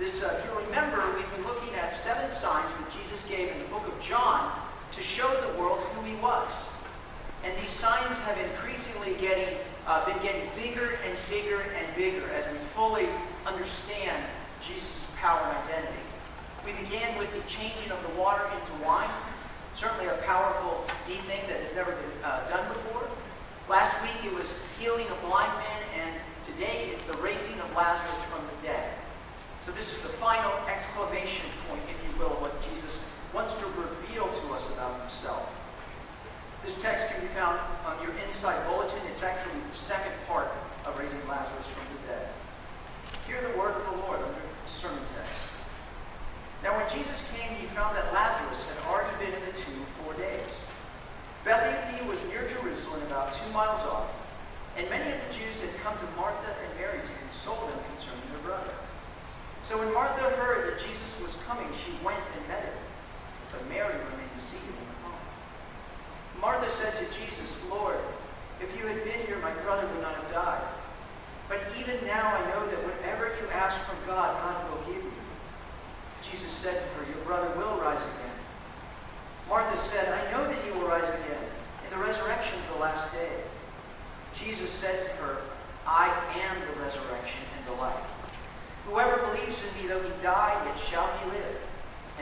This, uh, if you remember, we've been looking at seven signs that Jesus gave in the book of John to show the world who he was. And these signs have increasingly getting, uh, been getting bigger and bigger and bigger as we fully understand Jesus' power and identity. We began with the changing of the water into wine, certainly a powerful, deep thing that has never been uh, done before. Last week it was healing a blind man, and today it's the raising of Lazarus from the dead. So this is the final exclamation point, if you will, of what Jesus wants to reveal to us about himself. This text can be found on your inside bulletin. It's actually the second part of raising Lazarus from the dead. Hear the word of the Lord under the sermon text. Now, when Jesus came, he found that Lazarus had already been in the tomb four days. Bethany was near Jerusalem, about two miles off, and many of the Jews had come to Martha and Mary to console them concerning their brother. So when Martha heard that Jesus was coming, she went and met him, but Remained seated in the home. Martha said to Jesus, Lord, if you had been here, my brother would not have died. But even now I know that whatever you ask from God, God will give you. Jesus said to her, Your brother will rise again. Martha said, I know that he will rise again in the resurrection of the last day. Jesus said to her, I am the resurrection and the life. Whoever believes in me, though he die, yet shall he live.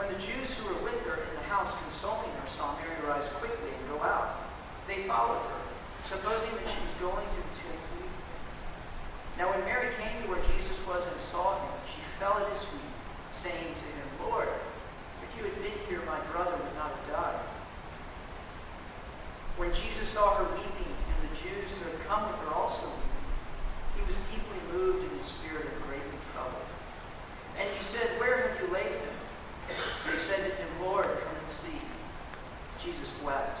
When the Jews who were with her in the house consoling her saw Mary rise quickly and go out, they followed her, supposing that she was going to the tomb to weep. Now when Mary came to where Jesus was and saw him, she fell at his feet, saying to him, Lord, if you had been here, my brother would not have died. When Jesus saw her weeping, and the Jews who had come with her also weeping, he was deeply moved in his spirit and greatly troubled. And he said, Where have you laid him? They said to him, Lord, come and see. Jesus wept.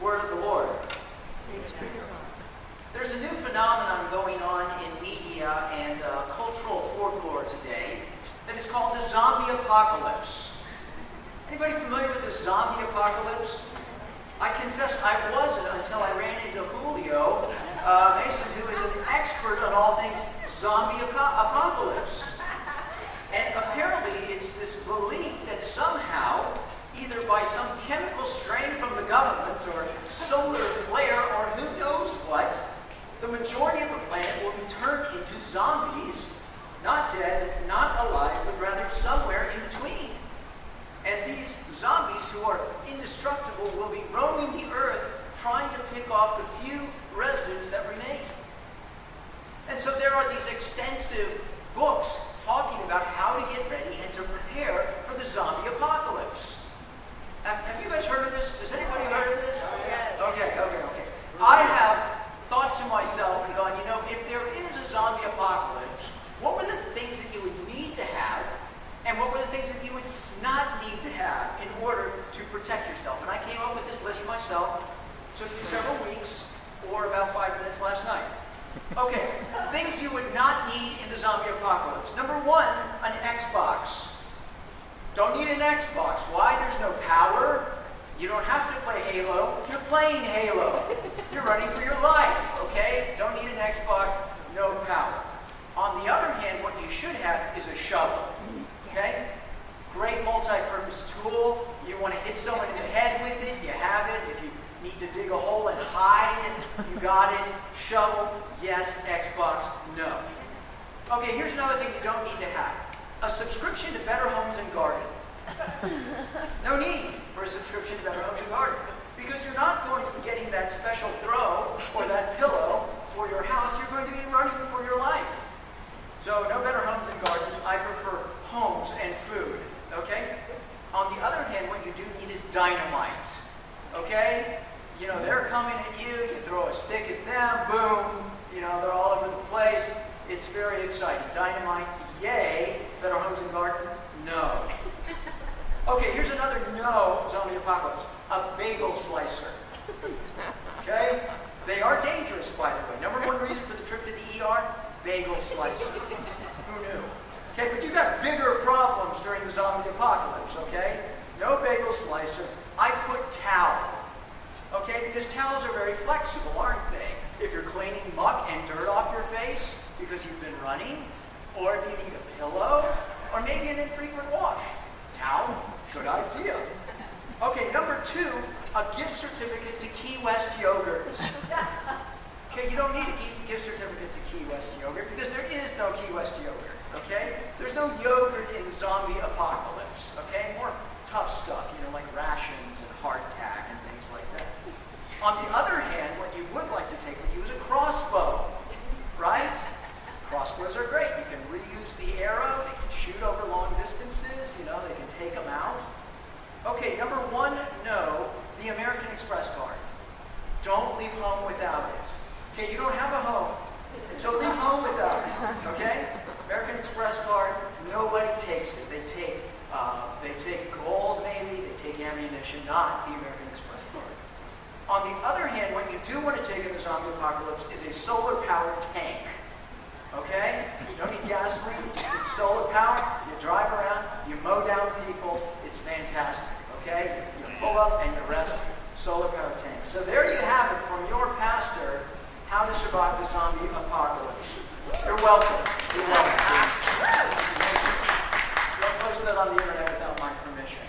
Word of the Lord. There's a new phenomenon going on in media and uh, cultural folklore today that is called the zombie apocalypse. Anybody familiar with the zombie apocalypse? I confess I wasn't until I ran into Julio uh, Mason, who is an expert on all things zombie apocalypse. And apparently it's this belief that somehow, either by some chemical strain from the government or solar flare or who knows what, the majority of the planet will be turned into zombies, not dead, not alive, but rather somewhere in between. And these zombies who are indestructible will be roaming the earth trying to pick off the few residents that remain. And so there are these extensive books talking about how to get ready and to prepare for the zombie apocalypse. Have, have you guys heard of this? Has anybody heard of this? Okay, okay, okay. I have thought to myself and gone, you know, if there is a zombie apocalypse, what were the things that you would need to have, and what were the things that you would not need to have in order to protect yourself? And I came up with this list myself. Took me several weeks, or about five minutes last night. Okay, things you would not need in the zombie apocalypse. Number one, Xbox. Don't need an Xbox. Why? There's no power. You don't have to play Halo. You're playing Halo. You're running for your life, okay? Don't need an Xbox, no power. On the other hand, what you should have is a shovel, okay? Great multi-purpose tool. You want to hit someone in the head with it, you have it. If you need to dig a hole and hide, you got it. Shovel, yes. Xbox, no. Okay, here's another thing you don't need to have. A subscription to Better Homes and Garden. no need for a subscription to Better Homes and Garden. Because you're not going to be getting that special throw or that pillow for your house. You're going to be running for your life. So no Better Homes and Gardens. I prefer homes and food. Okay? On the other hand, what you do need is dynamite. Okay? You know, they're coming at you, you throw a stick at them, boom, you know, they're all over the place. It's very exciting. Dynamite, yay. Better Homes and Garden, no. Okay, here's another no zombie apocalypse. A bagel slicer. Okay? They are dangerous, by the way. Number one reason for the trip to the ER, bagel slicer. Who knew? Okay, but you've got bigger problems during the zombie apocalypse, okay? No bagel slicer. I put towel. Okay, because towels are very flexible, aren't they? If you're cleaning muck and dirt off your face because you've been running, or if you need a pillow, or maybe an infrequent wash. Towel, good idea. Okay, number two, a gift certificate to Key West Yogurt. Okay, you don't need a gift certificate to Key West Yogurt because there is no Key West Yogurt. Okay? There's no yogurt in zombie apocalypse. Okay? More tough stuff, you know, like rations and hardtack and things like that. On the other hand, what you would like to take with you is a crossbow. Right? Crossbows are great. You can reuse the arrow, they can shoot over long distances, you know, they can take them out. Okay, number one, no, the American Express card. Don't leave home without it. Okay, you don't have a home, so leave home without it. Okay? American Express card, nobody takes it. They take uh, they take gold, maybe. They take ammunition, not the American Express. On the other hand, what you do want to take in the zombie apocalypse is a solar-powered tank. Okay? You don't need gasoline. It's solar power. You drive around. You mow down people. It's fantastic. Okay? You pull up and you rest. Solar powered tank. So there you have it from your pastor. How to survive the zombie apocalypse. You're welcome. You're welcome. Don't post that on the internet without my permission.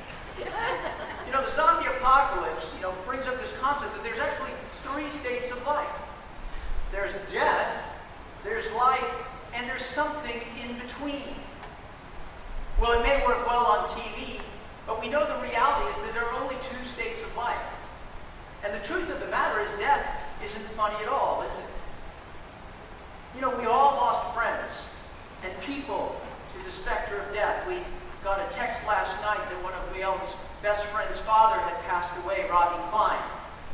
You know, the zombie apocalypse, you know, brings up this concept that there's actually three states of life. There's death, there's life, and there's something in between. Well, it may work well on TV, but we know the reality is that there are only two states of life. And the truth of the matter is, death isn't funny at all, is it? You know, we all lost friends and people to the specter of death. We got a text last night that one of Leon's best friend's father had passed away, Robbie Klein,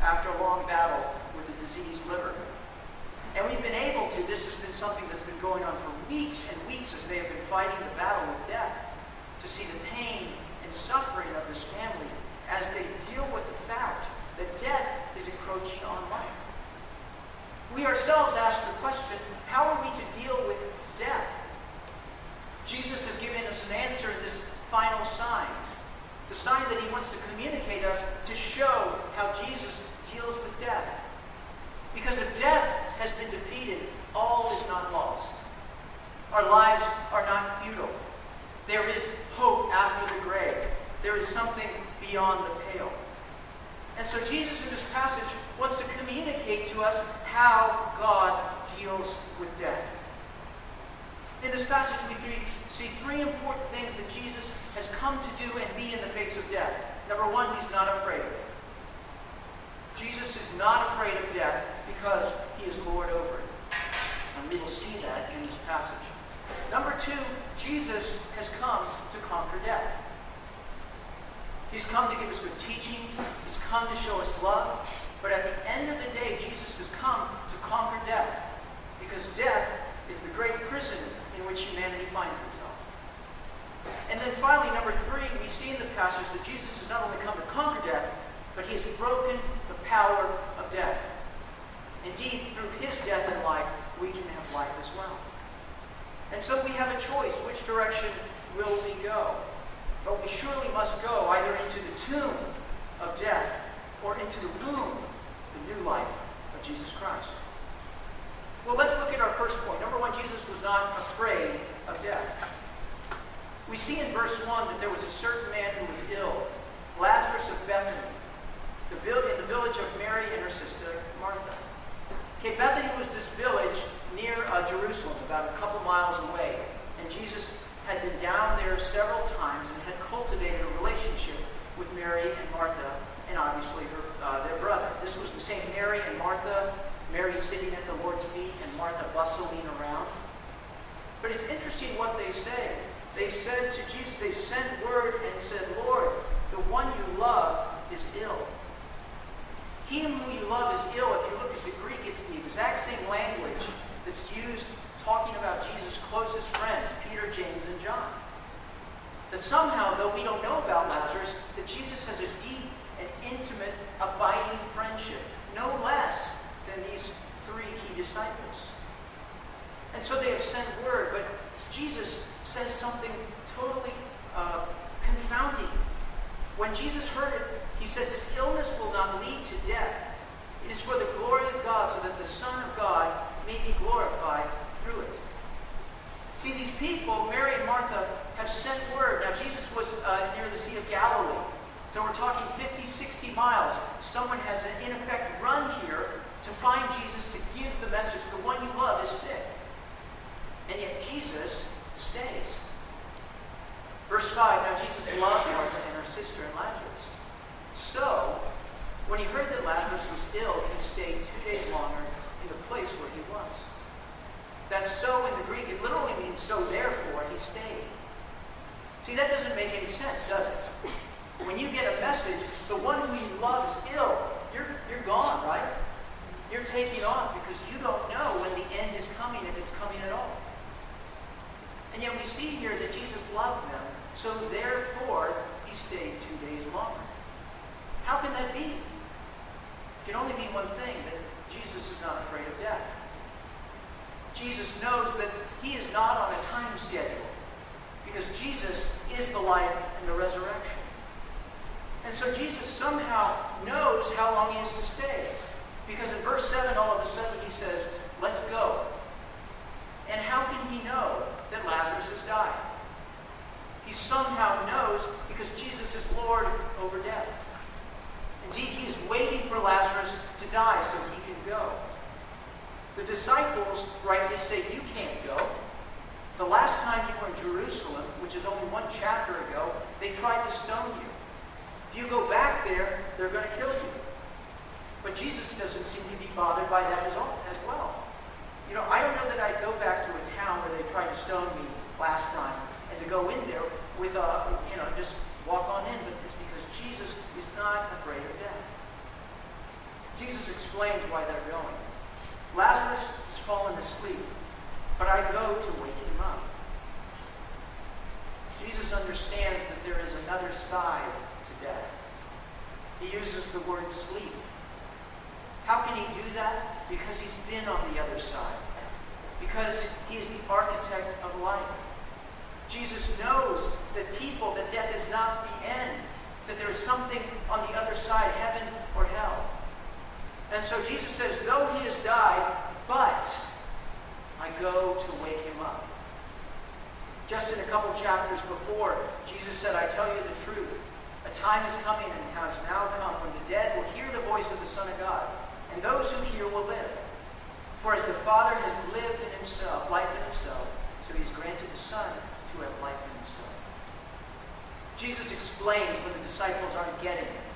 after a long battle with a diseased liver. And we've been able to, this has been something that's been going on for weeks and weeks as they have been fighting the battle with death, to see the pain and suffering of this family as they deal with the fact that death is encroaching on life. We ourselves ask the question how are we to deal with death? Jesus has given us an answer in this final sign. The sign that he wants to communicate us to show how Jesus deals with death. Because if death has been defeated, all is not lost. Our lives are not futile. There is hope after the grave. There is something beyond the pale. And so Jesus in this passage wants to communicate to us how God deals with death. In this passage, we see three important things that Jesus has come to do and be in the face of death. Number one, he's not afraid of it. Jesus is not afraid of death because he is Lord over it. And we will see that in this passage. Number two, Jesus has come to conquer death. He's come to give us good teaching. He's come to show us love. But at the end of the day, Jesus has come to conquer death. Because death is the great prison in which humanity finds itself. And then finally, number three, we see in the passage that Jesus has not only come to conquer death, but he has broken the power of death. Indeed, through his death and life, we can have life as well. And so we have a choice. Which direction will we go? But we surely must go either into the tomb of death or into the womb, the new life of Jesus Christ. Well, let's look at our first point. Number one, Jesus was not afraid of death. We see in verse 1 that there was a certain man who was ill, Lazarus of Bethany, the in the village of Mary and her sister Martha. Okay, Bethany was this village near uh, Jerusalem, about a couple miles away. And Jesus had been down there several times and had cultivated a relationship with Mary and Martha, and obviously her, uh, their brother. This was the same Mary and Martha, Mary sitting at the Lord's feet and Martha bustling around. But it's interesting what they say. They said to Jesus, they sent word and said, Lord, the one you love is ill. Him who you love is ill. If you look at the Greek, it's the exact same language that's used talking about Jesus' closest friends, Peter, James, and John. That somehow, though we don't know about Lazarus, that Jesus has a deep intimate, abiding friendship, no less than these three key disciples. And so they have sent word, but Jesus says something totally uh, confounding. When Jesus heard it, he said, This illness will not lead to death. It is for the glory of God, so that the Son of God may be glorified through it. See, these people, Mary and Martha, have sent word. Now, Jesus was uh, near the Sea of Galilee. So we're talking 50, 60 miles. Someone has, in effect, run here to find Jesus to give the message the one you love is sick. And yet Jesus stays. Verse 5 Now Jesus loved Martha and her sister and Lazarus. So, when he heard that Lazarus was ill, he stayed two days longer in the place where he was. That so in the Greek, it literally means so therefore he stayed. See, that doesn't make any sense, does it? When you get a message, the one who you love is ill, you're, you're gone, right? You're taking off because you don't know when the end is coming, if it's coming at all. And yet we see here that Jesus loved them, so therefore he stayed two days longer. How can that be? It can only mean one thing that Jesus is not afraid of death. Jesus knows that he is not on a time schedule because Jesus is the life and the resurrection. And so Jesus somehow knows how long he is to stay. Because in verse 7, all of a sudden he says, Let's go. And how can he know that Lazarus has died? He somehow knows because Jesus is Lord over death. Indeed, he is waiting for Lazarus to die so he can go. The disciples rightly say, You can't go. The last time you were in Jerusalem, which is only one chapter ago, they tried to stone you. If you go back there, they're going to kill you. But Jesus doesn't seem to be bothered by that as well. You know, I don't know that I'd go back to a town where they tried to stone me last time and to go in there with, a, uh, you know, just walk on in, but it's because Jesus is not afraid of death. Jesus explains why they're going. Lazarus has fallen asleep, but I go to wake him up. Jesus understands that there is another side. He uses the word sleep. How can he do that? Because he's been on the other side. Because he is the architect of life. Jesus knows that people, that death is not the end, that there is something on the other side, heaven or hell. And so Jesus says, though he has died, but I go to wake him up. Just in a couple chapters before, Jesus said, I tell you the truth. A time is coming and has now come when the dead will hear the voice of the Son of God and those who hear will live. For as the Father has lived in himself, life in himself, so he's granted the Son to have life in himself. Jesus explains when the disciples aren't getting it.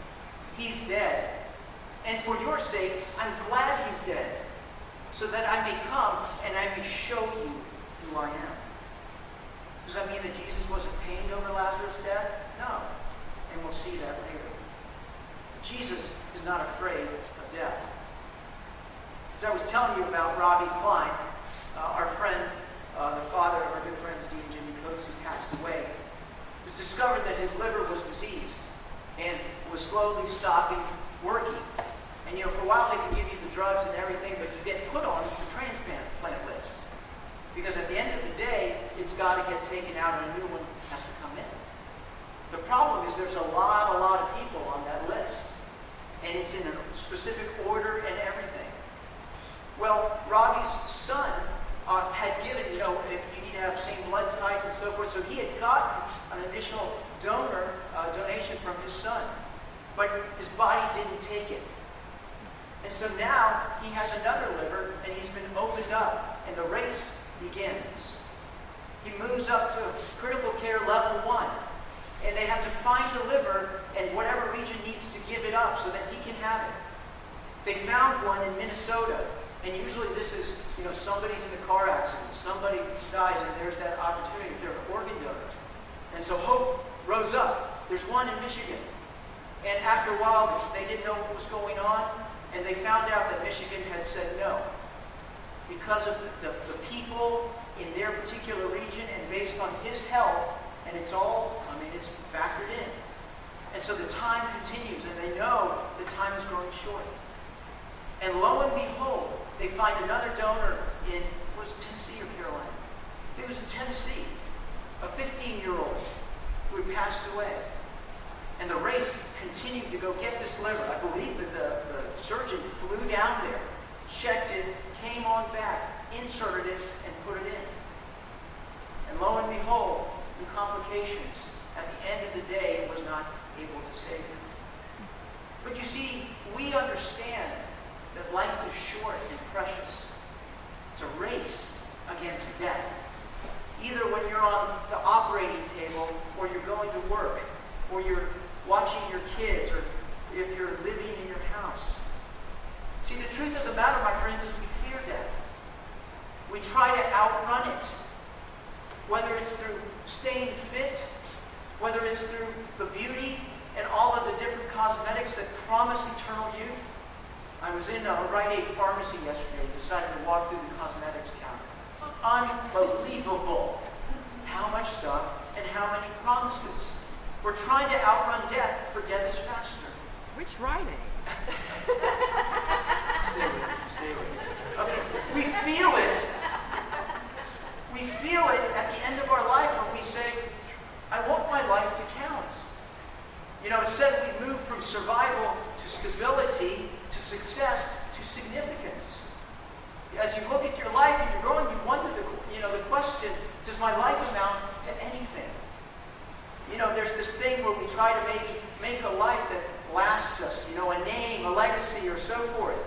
He's dead. And for your sake, I'm glad he's dead, so that I may come and I may show you who I am. Does that mean that Jesus wasn't pained over Lazarus' death? And we'll see that later. Jesus is not afraid of death. As I was telling you about Robbie Klein, uh, our friend, uh, the father of our good friends Dean Jimmy Coates, who passed away, it was discovered that his liver was diseased and was slowly stopping working. And you know, for a while they can give you the drugs and everything, but you get put on the transplant list. Because at the end of the day, it's got to get taken out and a new one has to come in. The problem is there's a lot, a lot of people on that list. And it's in a specific order and everything. Well, Robbie's son uh, had given, you know, if you need to have same blood type and so forth, so he had gotten an additional donor uh, donation from his son. But his body didn't take it. And so now he has another liver and he's been opened up and the race begins. He moves up to critical care level one. And they have to find the liver and whatever region needs to give it up so that he can have it. They found one in Minnesota. And usually this is, you know, somebody's in a car accident, somebody dies, and there's that opportunity if they're an organ donor. And so hope rose up. There's one in Michigan. And after a while, they didn't know what was going on, and they found out that Michigan had said no because of the, the, people in their particular region and based on his health, and it's all, I it's factored in. And so the time continues, and they know the time is growing short. And lo and behold, they find another donor in, was it Tennessee or Carolina? It was in Tennessee, a 15 year old who had passed away. And the race continued to go get this liver. I believe that the, the surgeon flew down there, checked it, came on back, inserted it, and put it in. And lo and behold, the complications. End of the day, it was not able to save him. But you see, we understand that life is short and precious. It's a race against death. Either when you're on the operating table, or you're going to work, or you're watching your kids, or if you're living in your house. See, the truth of the matter, my friends, is we fear death. We try to outrun it. Whether it's through staying fit, whether it's through the beauty and all of the different cosmetics that promise eternal youth. I was in a Rite Aid pharmacy yesterday, and decided to walk through the cosmetics counter. Unbelievable how much stuff and how many promises. We're trying to outrun death, but death is faster. Which Rite Aid? stay with me, stay with me. Okay, we feel it. We feel it at the end of our life when we say, I want my life to count. You know, it said we move from survival to stability to success to significance. As you look at your life and you're growing, you wonder the you know the question: Does my life amount to anything? You know, there's this thing where we try to maybe make a life that lasts us, you know, a name, a legacy, or so forth.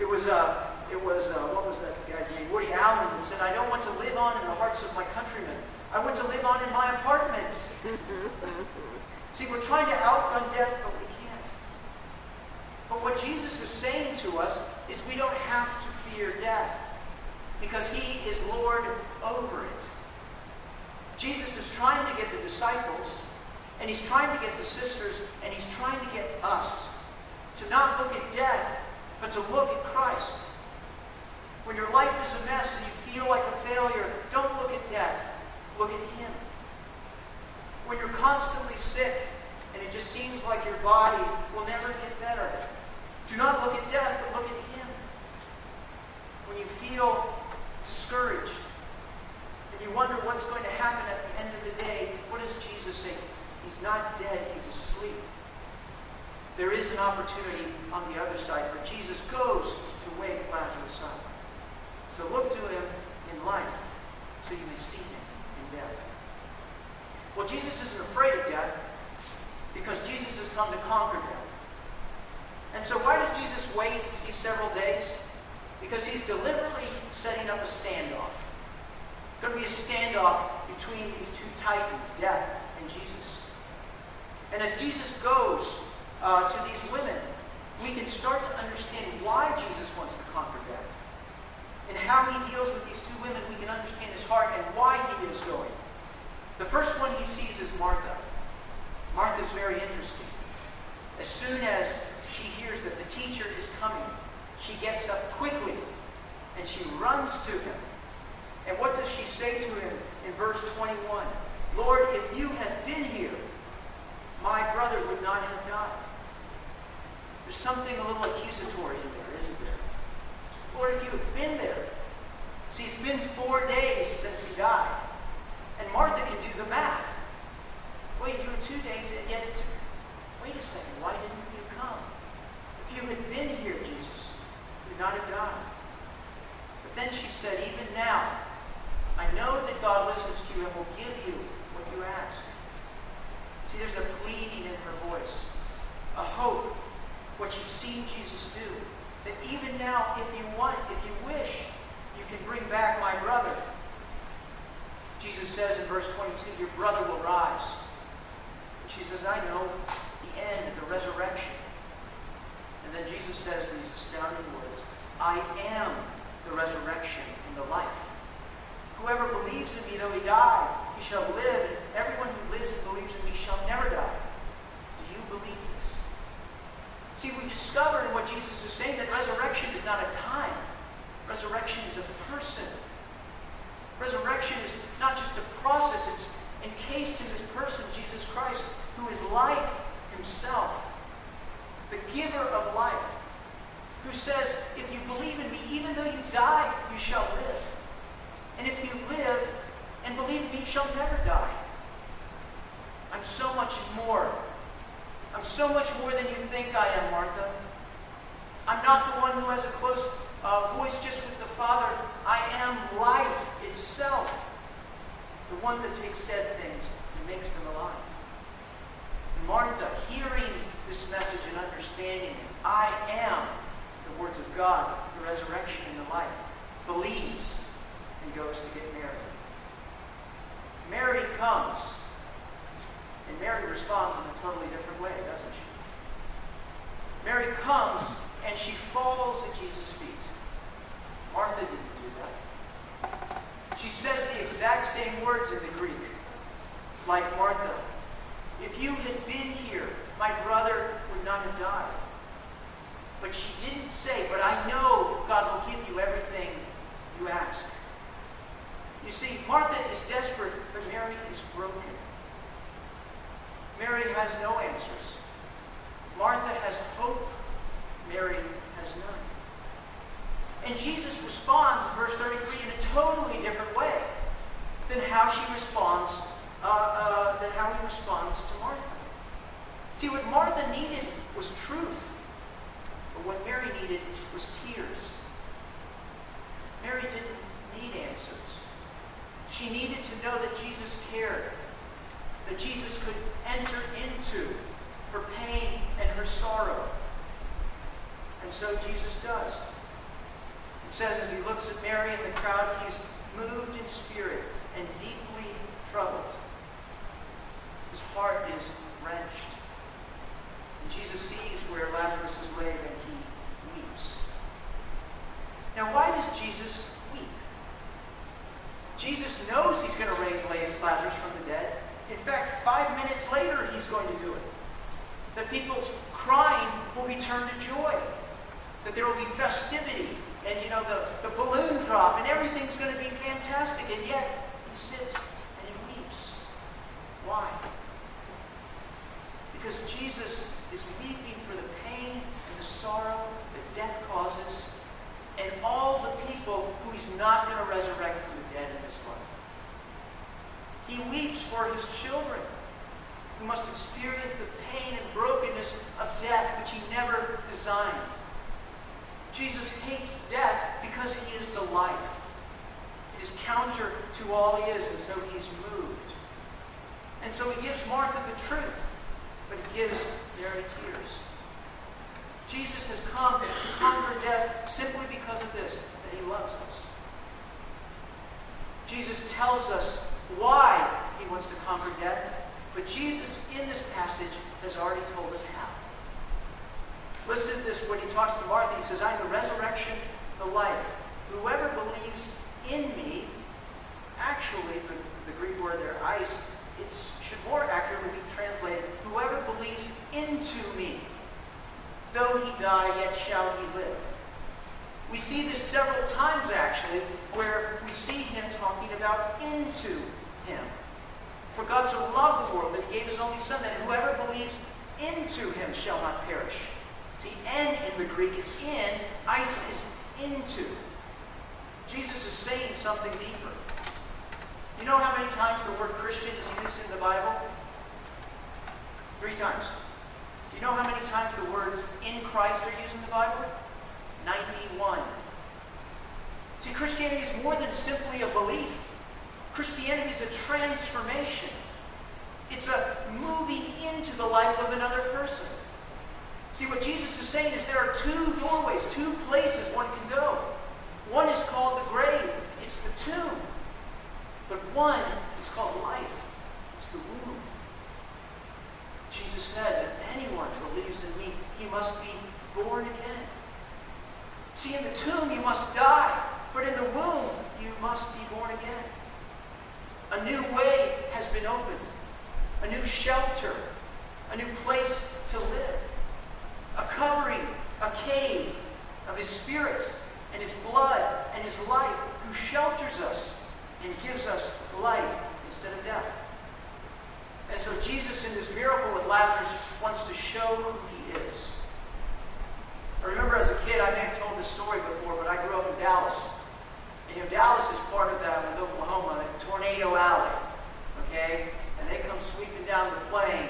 It was, uh, it was uh, what was that guy's name? Woody Allen that said, I don't want to live on in the hearts of my countrymen. I want to live on in my apartment. See, we're trying to outrun death, but we can't. But what Jesus is saying to us is we don't have to fear death because he is Lord over it. Jesus is trying to get the disciples, and he's trying to get the sisters, and he's trying to get us to not look at death, but to look at Christ. When your life is a mess and you feel like a failure, don't look at death. Look at Him. When you're constantly sick and it just seems like your body will never get better, do not look at death, but look at Him. When you feel discouraged, and you wonder what's going to happen at the end of the day, what does Jesus say? He's not dead, he's asleep. There is an opportunity on the other side, for Jesus goes to wake Lazarus up. So look to him in life so you may see him in death. Well, Jesus isn't afraid of death because Jesus has come to conquer death. And so why does Jesus wait these several days? Because he's deliberately setting up a standoff going to be a standoff between these two titans, death and Jesus. And as Jesus goes uh, to these women, we can start to understand why Jesus wants to conquer death. And how he deals with these two women, we can understand his heart and why he is going. The first one he sees is Martha. Martha's very interesting. As soon as she hears that the teacher is coming, she gets up quickly and she runs to him and what does she say to him in verse 21? Lord, if you had been here, my brother would not have died. There's something a little accusatory in there, isn't there? Lord, if you had been there. See, it's been four days and Martha can do the math. Wait, you were two days, and yet. Wait a second, why didn't you come? If you had been here, Jesus, you would not have died. But then she said, Even now, I know that God listens to you and will give you what you ask. See, there's a pleading in her voice, a hope, what she's seen Jesus do. That even now, if you want, if you wish, you can bring back my brother. Jesus says in verse 22, Your brother will rise. And she says, I know the end, of the resurrection. And then Jesus says these astounding words I am the resurrection and the life. Whoever believes in me, though he die, he shall live, and everyone who lives and believes in me shall never die. Do you believe this? See, we discover in what Jesus is saying that resurrection is not a time. Resurrection is a person. Resurrection is not just a process, it's encased in this person, Jesus Christ, who is life himself, the giver of life, who says, If you believe in me, even though you die, you shall live. And if you live and believe in me, you shall never die. I'm so much more. I'm so much more than you think I am, Martha. I'm not the one who has a close uh, voice just with the Father. I am life the one that takes dead things and makes them alive. Martha, hearing this message and understanding it, I am the words of God, the resurrection and the life, believes and goes to get married. Mary comes, and Mary responds in a totally different way, doesn't she? Mary comes and she falls at Jesus' feet. Martha didn't do that. She says the exact same words in the Greek, like Martha. If you had been here, my brother would not have died. But she didn't say, But I know God will give you everything you ask. You see, Martha is desperate, but Mary is broken. Mary has no answers. Martha has hope. Mary has none. And Jesus responds in verse 33 in a totally different way than how she responds, uh, uh, than how he responds to Martha. See, what Martha needed was truth, but what Mary needed was tears. Mary didn't need answers. She needed to know that Jesus cared, that Jesus could enter into her pain and her sorrow. And so Jesus does. It says as he looks at Mary and the crowd, he's moved in spirit and deeply troubled. His heart is wrenched. And Jesus sees where Lazarus is laid and he weeps. Now, why does Jesus weep? Jesus knows he's going to raise Lazarus from the dead. In fact, five minutes later, he's going to do it. That people's crying will be turned to joy. That there will be festivity and you know the, the balloon drop and everything's going to be fantastic and yet he sits and he weeps. Why? Because jesus is weeping for the pain and the sorrow that death causes and all the people who he's not going to resurrect from the dead in this life. He weeps for his children who must experience the pain and brokenness of death which he never designed Jesus hates death because he is the life. It is counter to all he is, and so he's moved. And so he gives Martha the truth, but he gives Mary tears. Jesus has come to conquer death simply because of this, that he loves us. Jesus tells us why he wants to conquer death, but Jesus in this passage has already told us how. Listen to this when he talks to Martha. He says, I am the resurrection, the life. Whoever believes in me, actually, the, the Greek word there, eis, it should more accurately be translated, whoever believes into me, though he die, yet shall he live. We see this several times, actually, where we see him talking about into him. For God so loved the world that he gave his only Son, that whoever believes into him shall not perish. See, en in the Greek is in, eis is into. Jesus is saying something deeper. You know how many times the word Christian is used in the Bible? Three times. Do you know how many times the words in Christ are used in the Bible? 91. See, Christianity is more than simply a belief. Christianity is a transformation. It's a moving into the life of another person. See, what Jesus is saying is there are two doorways, two places one can go. One is called the grave, it's the tomb. But one is called life, it's the womb. Jesus says, if anyone believes in me, he must be born again. See, in the tomb you must die, but in the womb you must be born again. A new way has been opened, a new shelter, a new place to live, covering, a cave of His Spirit and His blood and His life who shelters us and gives us life instead of death. And so Jesus, in this miracle with Lazarus, wants to show who he is. I remember as a kid, I may have told this story before, but I grew up in Dallas. And you know, Dallas is part of that with Oklahoma, Tornado Alley. Okay? And they come sweeping down the plain,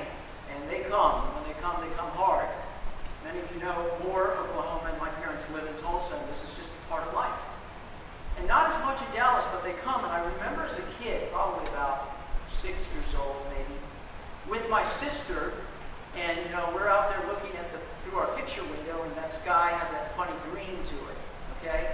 and they come. When they come, they come hard. Many of you know more Oklahoma, and my parents live in Tulsa, and this is just a part of life. And not as much in Dallas, but they come. And I remember as a kid, probably about six years old, maybe, with my sister, and you know, we're out there looking at the through our picture window, and that sky has that funny green to it. Okay?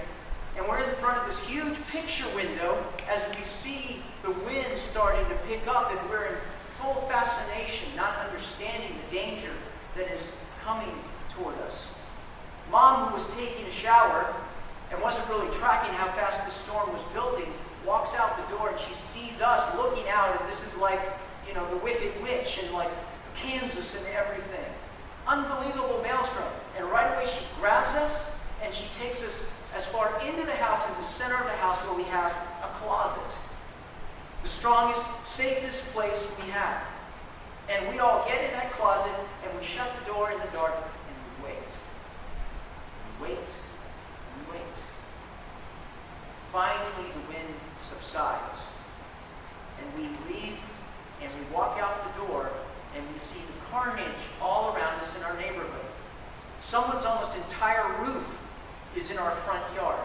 And we're in front of this huge picture window as we see the wind starting to pick up, and we're in full fascination, not understanding the danger that is coming toward us. Mom, who taking a shower and wasn't really tracking how fast the storm was building, walks out the door and she sees us looking out, and this is like you know, the Wicked Witch and like Kansas and everything. Unbelievable maelstrom. And right away she grabs us and she takes us as far into the house, in the center of the house where we have a closet. The strongest, safest place we have. And we all get in that closet and we shut the door in the dark and we wait. We wait. We wait. Finally, the wind subsides. And we leave and we walk out the door and we see the carnage all around us in our neighborhood. Someone's almost entire roof is in our front yard.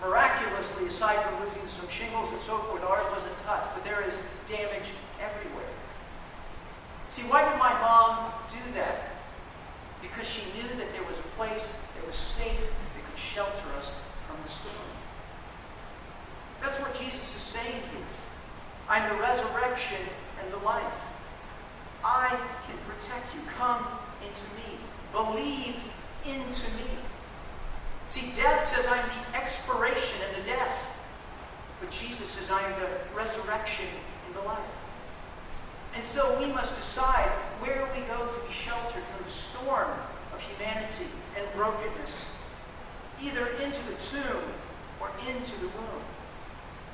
Miraculously, aside from losing some shingles and so forth, ours wasn't touched, but there is damage everywhere. See, why did my mom do that? Because she knew that there was place that was safe that could shelter us from the storm. That's what Jesus is saying here. I'm the resurrection and the life. I can protect you. Come into me. Believe into me. See, death says I'm the expiration and the death. But Jesus says I am the resurrection and the life. And so we must decide where we go to be sheltered from the storm of humanity and brokenness, either into the tomb or into the womb.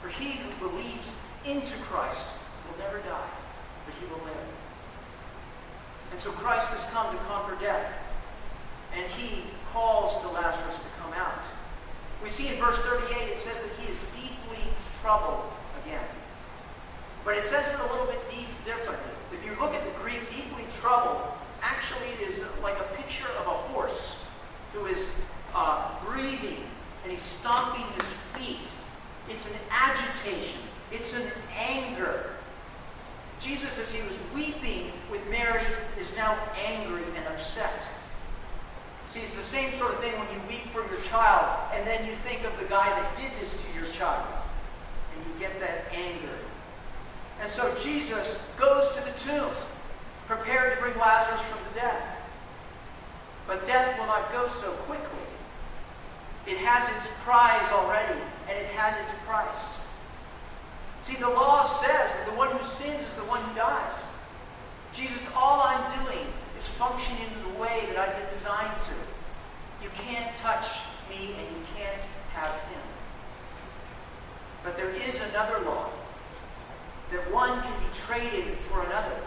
For he who believes into Christ will never die, but he will live. And so Christ has come to conquer death, and he calls to Lazarus to come out. We see in verse 38, it says that he is deeply troubled again. But it says it a little bit deep, differently. If you look at the Greek, deeply troubled actually is like a picture of a horse who is uh, breathing and he's stomping his feet. It's an agitation. It's an anger. Jesus, as he was weeping with Mary, is now angry and upset. See, it's the same sort of thing when you weep for your child, and then you think of the guy that did this to your child, and you get that anger. And so Jesus goes to the tomb, prepared to bring Lazarus from the death. But death will not go so quickly. It has its prize already, and it has its price. See, the law says that the one who sins is the one who dies. Jesus, all I'm doing is functioning in the way that I've been designed to. You can't touch me and you can't have him. But there is another law that one can be traded for another.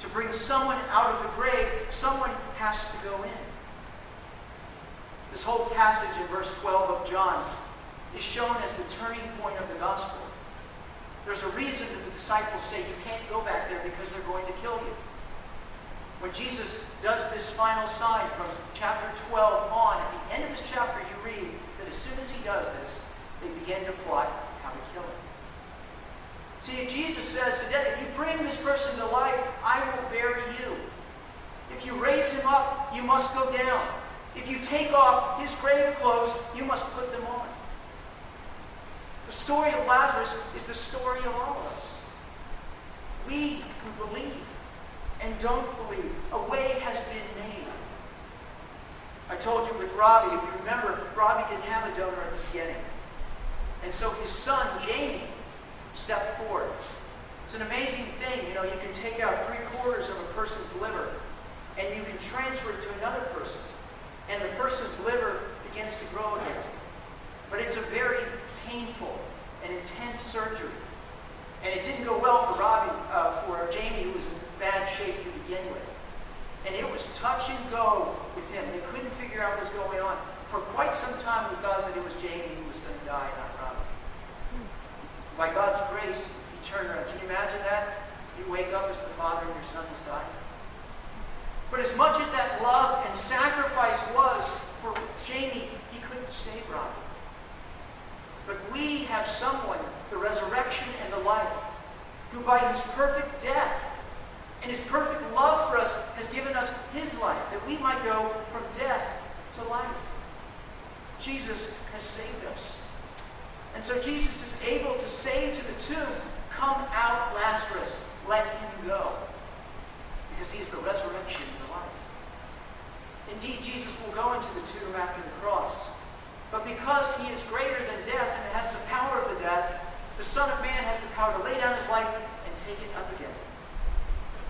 To bring someone out of the grave, someone has to go in. This whole passage in verse 12 of John is shown as the turning point of the gospel. There's a reason that the disciples say you can't go back there because they're going to kill you. When Jesus does this final sign from chapter 12 on, at the end of this chapter, you read that as soon as he does this, they begin to plot how to kill him. See, Jesus says to death, if you bring this person to life, I will bury you. If you raise him up, you must go down. If you take off his grave clothes, you must put them on. The story of Lazarus is the story of all of us. We who believe and don't believe, a way has been made. I told you with Robbie, if you remember, Robbie didn't have a donor at the beginning. And so his son, Jamie, stepped forward. It's an amazing thing. You know, you can take out three quarters of a person's liver and you can transfer it to another person. And the person's liver begins to grow again. But it's a very painful and intense surgery. And it didn't go well for Robbie, uh, for Jamie, who was in bad shape to begin with. And it was touch and go with him. They couldn't figure out what was going on. For quite some time, we thought that it was Jamie who was going to die. By God's grace, he turned around. Can you imagine that? You wake up as the father and your son has died. But as much as that love and sacrifice was for Jamie, he couldn't save Robbie. But we have someone, the resurrection and the life, who by his perfect death and his perfect love for us has given us his life, that we might go from death to life. Jesus has saved us. And so Jesus is able to say to the tomb, Come out, Lazarus, let him go. Because he is the resurrection and the life. Indeed, Jesus will go into the tomb after the cross. But because he is greater than death and has the power of the death, the Son of Man has the power to lay down his life and take it up again.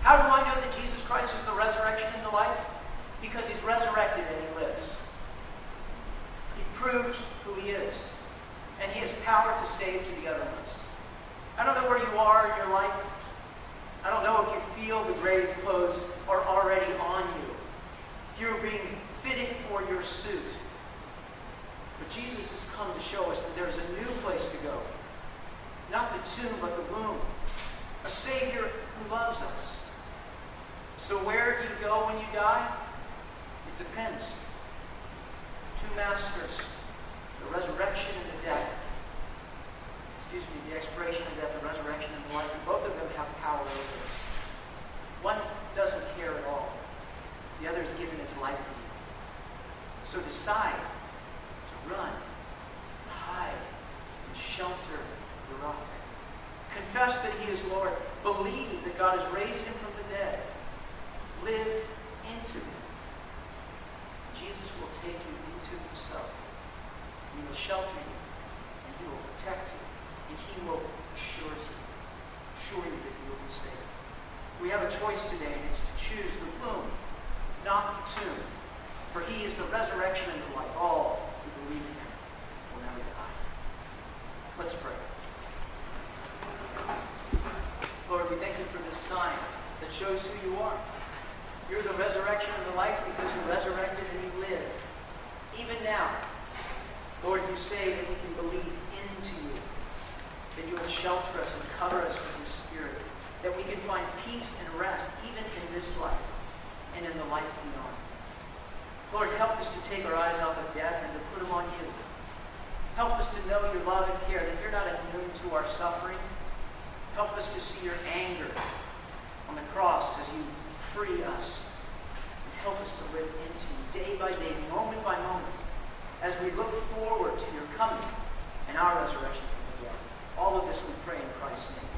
How do I know that Jesus Christ is the resurrection and the life? Because he's resurrected and he proved who he is. And he has power to save to the uttermost. I don't know where you are in your life. I don't know if you feel the grave clothes are already on you. If you're being fitted for your suit. But Jesus has come to show us that there's a new place to go. Not the tomb, but the womb. A Savior who loves us. So where do you go when you die? It depends. Two masters, the resurrection and the death. Excuse me, the expiration of death, the resurrection and the life. And both of them have power over us. One doesn't care at all. The other has given his life for you. So decide run, hide, and shelter the rock. Confess that he is Lord. Believe that God has raised him from the dead. Live into him. Jesus will take you into himself. He will shelter you, and he will protect you, and he will assure you, assure you that you will be safe. We have a choice today, it's to choose the womb, not the tomb. For he is the resurrection and the life. All who believe in him will never die. Let's pray. Lord, we thank you for this sign that shows who you are. You're the resurrection and the life because you resurrected and you live. Even now, Lord, you say that we can believe into you, that you will shelter us and cover us with your spirit, that we can find peace and rest even in this life and in the life beyond. Lord, help us to take our eyes off of death and to put them on you. Help us to know your love and care, that you're not immune to our suffering. Help us to see your anger on the cross as you free us. And help us to live into day by day, moment by moment, as we look forward to your coming and our resurrection from the dead. All of this we pray in Christ's name.